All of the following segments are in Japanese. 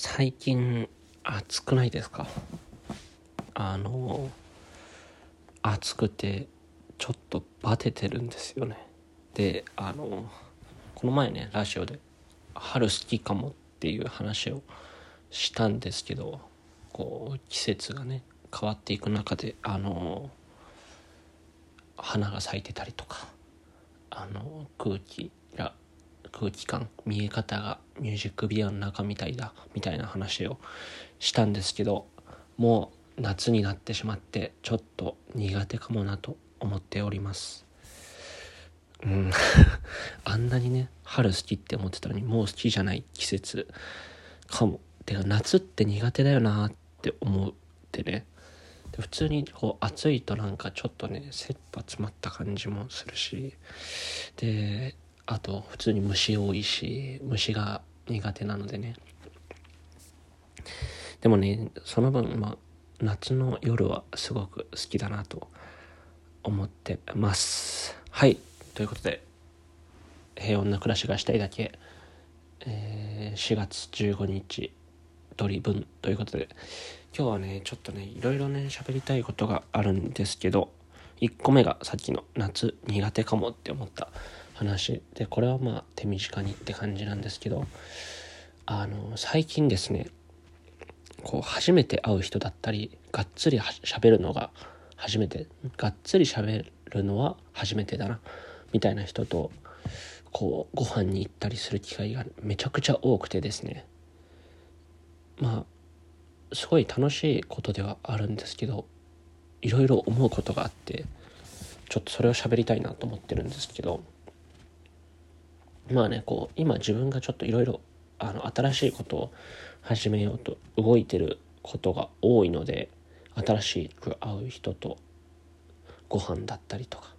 最近暑くないですか？あの暑くてちょっとバテてるんですよね。であのこの前ねラジオで「春好きかも」っていう話をしたんですけどこう季節がね変わっていく中であの花が咲いてたりとかあの空気空気感見え方がミュージックビデオの中みたいだみたいな話をしたんですけどもう夏になってしまってちょっと苦手かもなと思っております。うん。あんなにね春好きって思ってたのにもう好きじゃない季節かも。てか夏って苦手だよなって思ってね。普通にこう暑いとなんかちょっとね切羽詰まった感じもするし。であと普通に虫多いし虫が苦手なのでね。でもねその分まあ夏の夜はすごく好きだなと思ってます。はい。ということで平穏な暮らしがしたいだけ、えー、4月15日取分ということで今日はねちょっとねいろいろね喋りたいことがあるんですけど1個目がさっきの夏苦手かもって思った。話。でこれはまあ手短にって感じなんですけどあの最近ですねこう初めて会う人だったりがっつり喋るのが初めてがっつり喋るのは初めてだなみたいな人とこうご飯に行ったりする機会がめちゃくちゃ多くてですね。まあすごい楽しいことではあるんですけどいろいろ思うことがあってちょっとそれを喋りたいなと思ってるんですけどまあねこう今自分がちょっといろいろ新しいことを始めようと動いてることが多いので新しく会う人とご飯だったりとか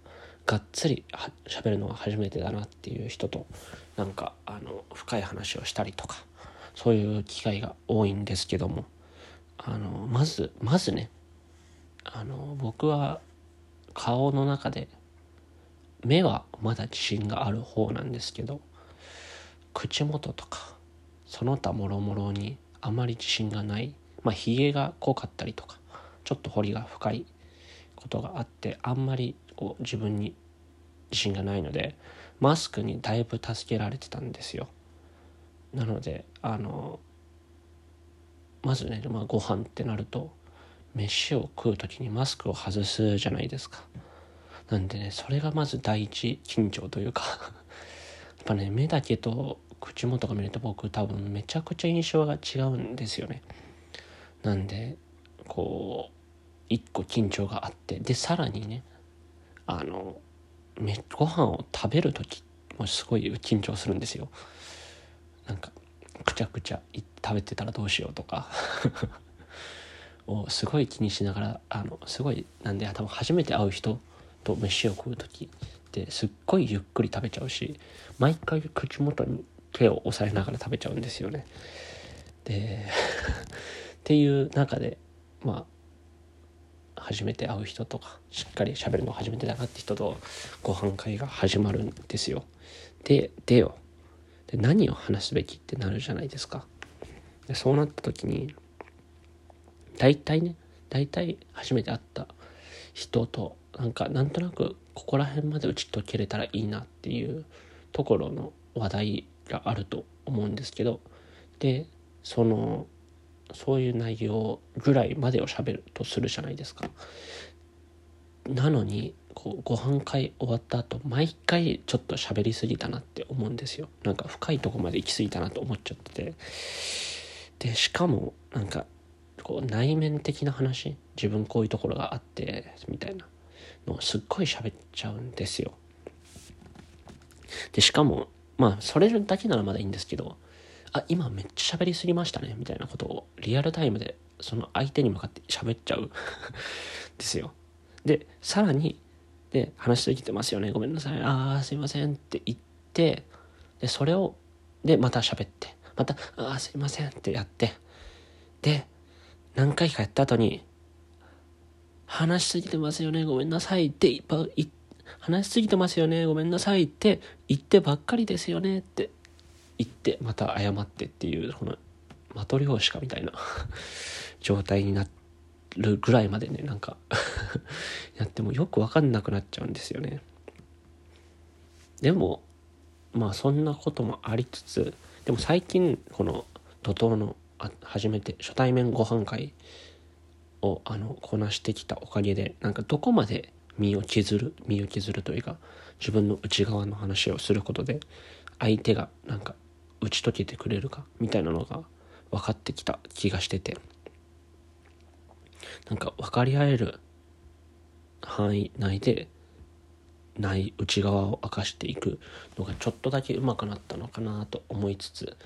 がっつり喋るのが初めてだなっていう人となんかあの深い話をしたりとかそういう機会が多いんですけどもあのまずまずねあの僕は顔の中で目はまだ自信がある方なんですけど口元とかその他もろもろにあまり自信がないまあひげが濃かったりとかちょっと彫りが深いことがあってあんまりこう自分に自信がないのでマスクにだいぶ助けられてたんですよ。なのであのまずね、まあ、ご飯ってなると飯を食う時にマスクを外すじゃないですか。なんでねそれがまず第一緊張というか。ぱね目だけと口元が見ると僕多分めちゃくちゃ印象が違うんですよね。なんでこう一個緊張があってでさらにねあのご飯を食べる時もすごい緊張するんですよ。なんかくちゃくちゃ食べてたらどうしようとか。をすごい気にしながらあのすごいなんで多分初めて会う人と飯を食う時ってすっごいゆっくり食べちゃうし毎回口元に手を押さえながら食べちゃうんですよね。で っていう中でまあ初めて会う人とかしっかり喋るの初めてだなって人とご飯会が始まるんですよ。ででよで何を話すべきってなるじゃないですか。でそうなった時に大体ね大体初めて会った人となんかなんとなくここら辺まで打ち解けれたらいいなっていうところの話題があると思うんですけどでそのそういう内容ぐらいまでを喋るとするじゃないですか。なのにこうご飯会終わった後毎回ちょっと喋りすぎたなって思うんですよ。なんか深いとこまで行き過ぎたなと思っちゃってて。でしかもなんかこう内面的な話自分こういうところがあってみたいなのをすっごい喋っちゃうんですよ。でしかもまあそれだけならまだいいんですけどあ今めっちゃ喋りすぎましたねみたいなことをリアルタイムでその相手に向かって喋っちゃう ですよ。でさらにで話してきてますよねごめんなさいああすいませんって言ってでそれをでまた喋ってまたああすいませんってやってで何回かやった後に話しすぎてますよね。ごめんなさいっていっぱい話しすぎてますよねごめんなさいって言ってばっかりですよねって言ってまた謝ってっていうこのマトリョーシカみたいな。状態になるぐらいまでねなんかやってもよく分かんなくなっちゃうんですよね。でもまあそんなこともありつつでも最近この怒涛の初めて初対面ご飯会をあのこなしてきたおかげでなんかどこまで身を削る身を削るというか自分の内側の話をすることで相手がなんか打ち解けてくれるかみたいなのが分かってきた気がしててなんか分かり合える範囲内でない内側を明かしていくのがちょっとだけ上手くなったのかなと思いつつ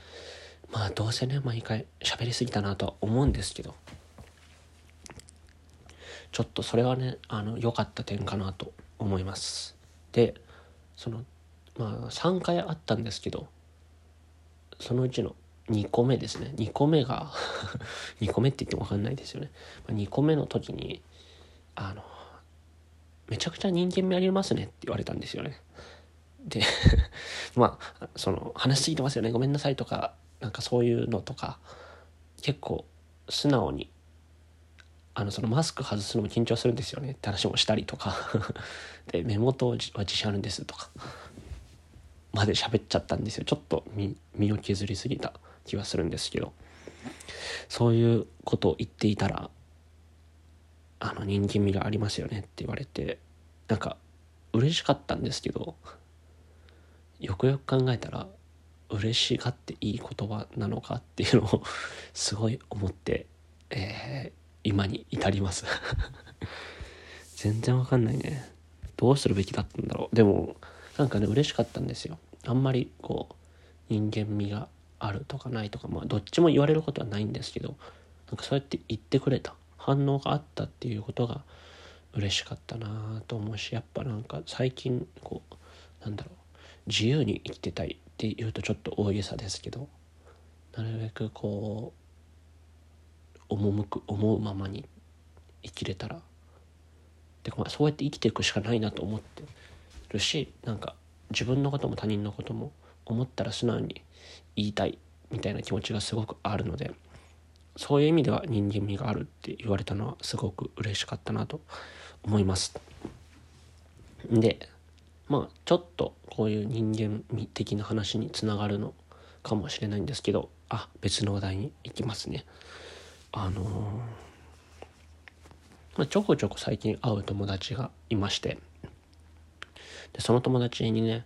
まあどうせね毎回喋りすぎたなとは思うんですけどちょっとそれはねあの良かった点かなと思います。でそのまあ3回あったんですけどそのうちの2個目ですね。2個目が 2個目って言っても分かんないですよね。2個目の時にあのめちゃくちゃ人間味ありますねって言われたんですよね。で まあその話しすぎてますよね。ごめんなさいとかなんかそういうのとか結構素直にあのそのマスク外すのも緊張するんですよね。って話もしたりとか。で目元は自信あるんですとか。まで喋っちゃったんですよ。ちょっと身を削りすぎた気はするんですけど。そういうことを言っていたらあの人間味がありますよね。って言われて。なんか嬉しかったんですけど。よくよく考えたら嬉しがっていい言葉なのかっていうのをすごい思って、えー、今に至ります。全然わかんないね。どうするべきだったんだろう。でもなんかね嬉しかったんですよ。あんまりこう人間味があるとかないとかまあどっちも言われることはないんですけどなんかそうやって言ってくれた。反応があったっていうことが嬉しかったなと思うしやっぱなんか最近こうなんだろう。自由に生きてたいっていうとちょっと大げさですけどなるべくこう赴く思うままに生きれたらでまあそうやって生きていくしかないなと思ってるしなんか自分のことも他人のことも思ったら素直に言いたいみたいな気持ちがすごくあるのでそういう意味では人間味があるって言われたのはすごく嬉しかったなと思います。でまあちょっとこういう人間味的な話につながるのかもしれないんですけどあ別の話題に行きますね。あの、まあ、ちょこちょこ最近会う友達がいまして。でその友達にね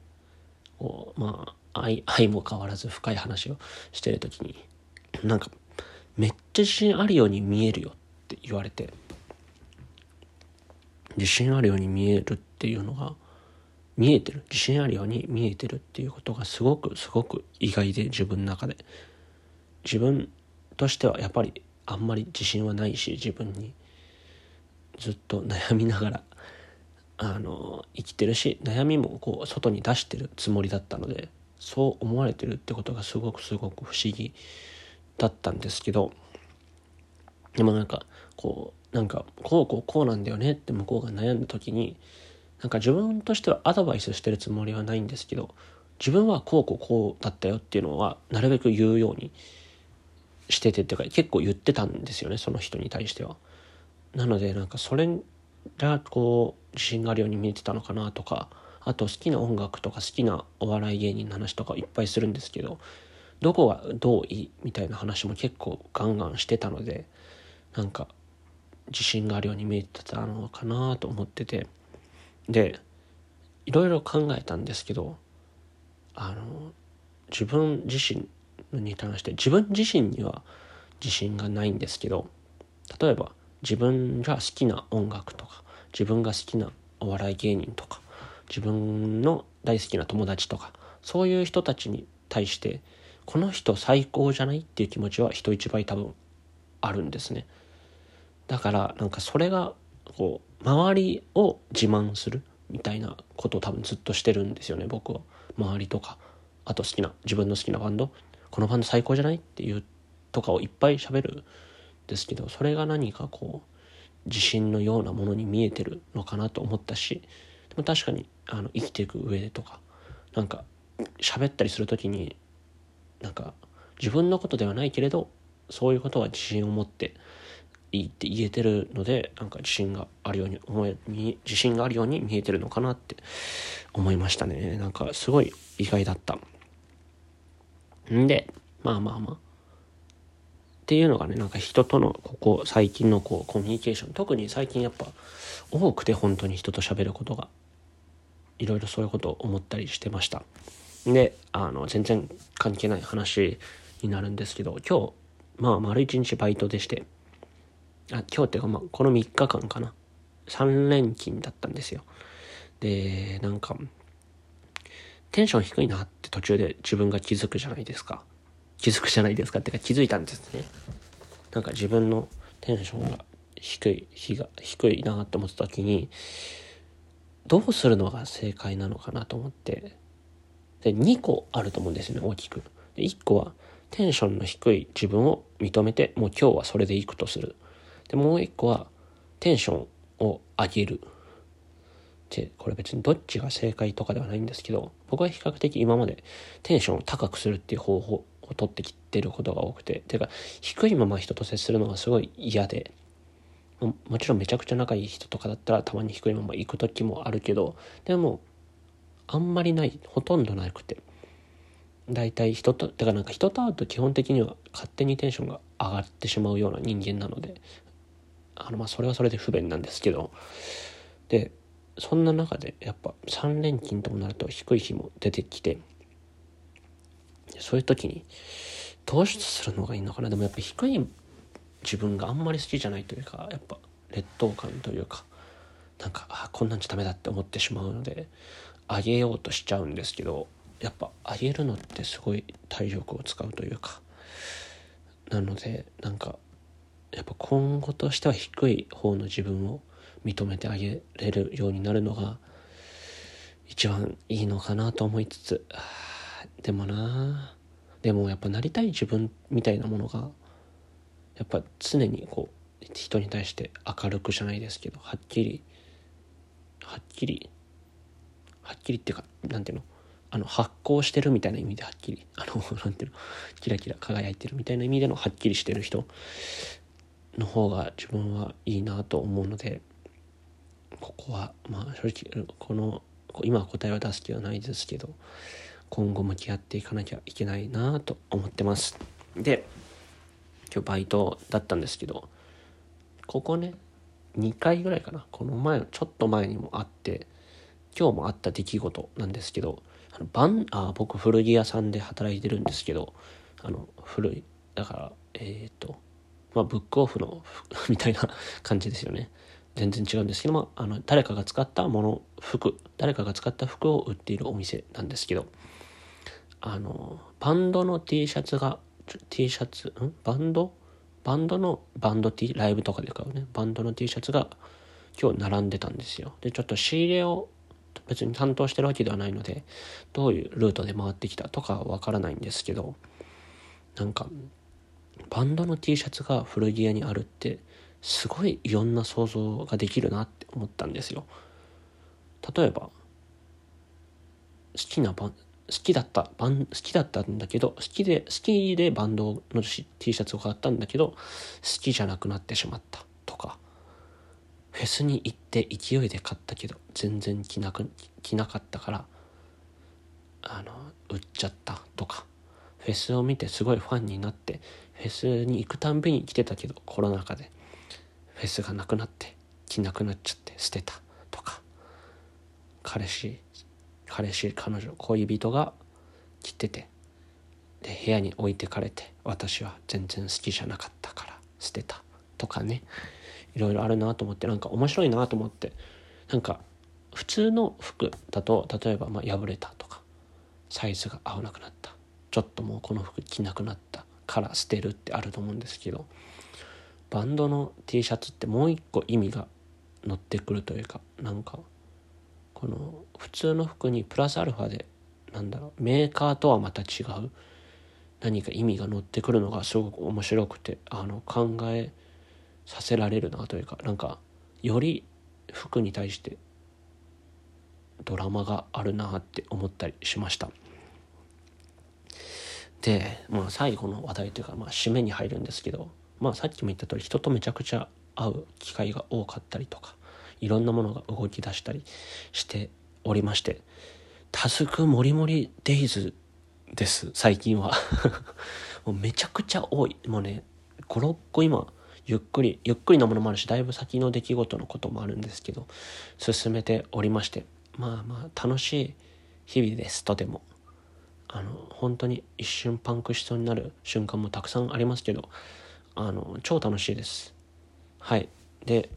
こうまあ愛愛も変わらず深い話をしてる時になんかめっちゃ自信あるように見えるよって言われて。自信あるように見えるっていうのが見えてる。自信あるように見えてるっていうことがすごくすごく意外で自分の中で。自分としてはやっぱりあんまり自信はないし自分に。ずっと悩みながらあの生きてるし悩みもこう外に出してるつもりだったのでそう思われてるってことがすごくすごく不思議だったんですけどでもなんかこうなんかこうこうこうなんだよねって向こうが悩んだ時になんか自分としてはアドバイスしてるつもりはないんですけど自分はこうこうこうだったよっていうのはなるべく言うようにしててっていうか結構言ってたんですよねその人に対しては。なのでなんかそれがこう自信があるように見えてたのかなとかあと好きな音楽とか好きなお笑い芸人の話とかいっぱいするんですけどどこがどういいみたいな話も結構ガンガンしてたのでなんか自信があるように見えてたのかなと思っててでいろいろ考えたんですけどあの自分自身に関して自分自身には自信がないんですけど例えば自分が好きな音楽とか自分が好きなお笑い芸人とか自分の大好きな友達とかそういう人たちに対してこの人最高じゃないっていう気持ちは人一倍多分あるんですね。だからなんかそれがこう周りを自慢するみたいなことを多分ずっとしてるんですよね僕は。周りとかあと好きな自分の好きなバンド。このバンド最高じゃないっていうとかをいっぱい喋るんですけどそれが何かこう自信のようなものに見えてるのかなと思ったしでも確かにあの生きていく上でとかなんか喋ったりする時になんか自分のことではないけれどそういうことは自信を持っていいって言えてるのでなんか自信があるように思え自信があるように見えてるのかなって思いましたね。なんかすごい意外だった。んでまあまあまあ。っていうのがねなんか人とのここ最近のこうコミュニケーション。特に最近やっぱ多くて本当に人と喋ることが。いろいろそういうことを思ったりしてました。であの全然関係ない話になるんですけど今日まあ丸一日バイトでして。あ今日っていうかまあこの3日間かな。3連勤だったんですよ。でなんかテンション低いなって途中で自分が気づくじゃないですか。気づくじゃないですかってか気づいたんですね。なんか自分のテンションが低い日が低いなって思った時にどうするのが正解なのかなと思って。で2個あると思うんですよね大きく。で1個はテンションの低い自分を認めてもう今日はそれでいくとする。でもう1個はテンションを上げる。でこれ別にどっちが正解とかではないんですけど僕は比較的今までテンションを高くするっていう方法を取ってきてることが多くててか低いまま人と接するのがすごい嫌でももちろんめちゃくちゃ仲いい人とかだったらたまに低いまま行く時もあるけどでもあんまりないほとんどなくて。大体人とだかなんか人と会うと基本的には勝手にテンションが上がってしまうような人間なのであのまあそれはそれで不便なんですけど。でそんな中でやっぱ3連勤ともなると低い日も出てきてそういう時にどうするのがいいのかな？でもやっぱ低い自分があんまり好きじゃないというかやっぱ劣等感というかなんかあこんなんじゃダメだって思ってしまうのであげようとしちゃうんですけどやっぱあげるのってすごい体力を使うというかなのでなんかやっぱ今後としては低い方の自分を認めてあげれるようになるのが一番いいのかなと思いつつでもなでもやっぱなりたい自分みたいなものがやっぱ常にこう人に対して明るくじゃないですけどはっきりはっきりはっきりっていうかなんていうのあの発光してるみたいな意味ではっきりあのなんていうのキラキラ輝いてるみたいな意味でのはっきりしてる人の方が自分はいいなと思うのでここはまあ正直この今は答えを出す気はないですけど今後向き合っていかなきゃいけないなと思ってます。で今日バイトだったんですけどここね2回ぐらいかなこの前ちょっと前にもあって今日もあった出来事なんですけどあのバンあ僕古着屋さんで働いてるんですけどあの古いだからえっ、ー、とまあブックオフの みたいな感じですよね。全然違うんですけどもあの誰かが使ったもの服誰かが使った服を売っているお店なんですけどあのバンドの T シャツが T シャツん？バンド？バンドのバンド T ライブとかで買うね。バンドの T シャツが今日並んでたんですよ。でちょっと仕入れを別に担当してるわけではないのでどういうルートで回ってきたとかはわからないんですけどなんかバンドの T シャツが古着屋にあるってすごいいろんな想像ができるなって思ったんですよ。例えば好きなバン好きだったバン好きだったんだけど好きで好きでバンドの T シャツを買ったんだけど好きじゃなくなってしまったとかフェスに行って勢いで買ったけど全然着なく着なかったからあの売っちゃったとかフェスを見てすごいファンになってフェスに行くたんびに来てたけどコロナ禍で。フェスがなくなって着なくなっちゃって捨てたとか。彼氏彼氏彼女恋人が着てて。で部屋に置いてかれて私は全然好きじゃなかったから捨てたとかね。いろいろあるなと思ってなんか面白いなと思って。なんか普通の服だと例えばま破れたとか。サイズが合わなくなった。ちょっともうこの服着なくなったから捨てるってあると思うんですけど。バンドの T シャツってもう一個意味が乗ってくるというかなんかこの普通の服にプラスアルファでなんだろうメーカーとはまた違う何か意味が乗ってくるのがすごく面白くてあの考えさせられるなというかなんかより服に対してドラマがあるなって思ったりしました。で、まあ、最後の話題というか、まあ、締めに入るんですけど、まあ、さっきも言った通り人とめちゃくちゃ会う機会が多かったりとかいろんなものが動き出したりしておりましてタスクもりもりデイズです最近は。もうめちゃくちゃ多い。もうね56個今ゆっくりゆっくりのものもあるしだいぶ先の出来事のこともあるんですけど進めておりましてまあまあ楽しい日々ですとても。あの本当に一瞬パンクしそうになる瞬間もたくさんありますけどあの超楽しいです。はい。で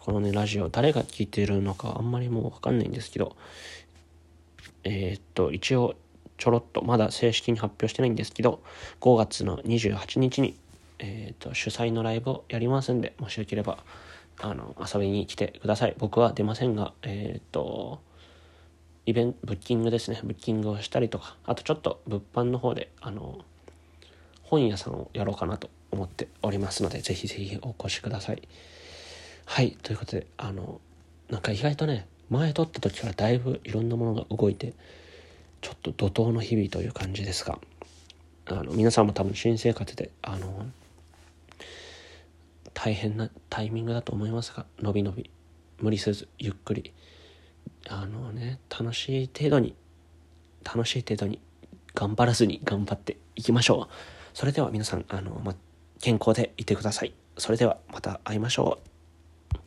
このねラジオ誰が聞いてるのかあんまりもう分かんないんですけどえー、っと一応ちょろっとまだ正式に発表してないんですけど5月の28日に、えー、っと主催のライブをやりますんでもしよければあの遊びに来てください。僕は出ませんがえー、っとイベントブッキングですね。ブッキングをしたりとかあとちょっと物販の方であの本屋さんをやろうかなと思っておりますのでぜひぜひお越しください。はいということであのなんか意外とね前撮った時からだいぶいろんなものが動いてちょっと怒涛の日々という感じですがあの皆さんも多分新生活であの大変なタイミングだと思いますがのびのび無理せずゆっくりあのね楽しい程度に楽しい程度に頑張らずに頑張っていきましょう。それでは皆さんあの、ま、健康でいてください。それではまた会いましょう。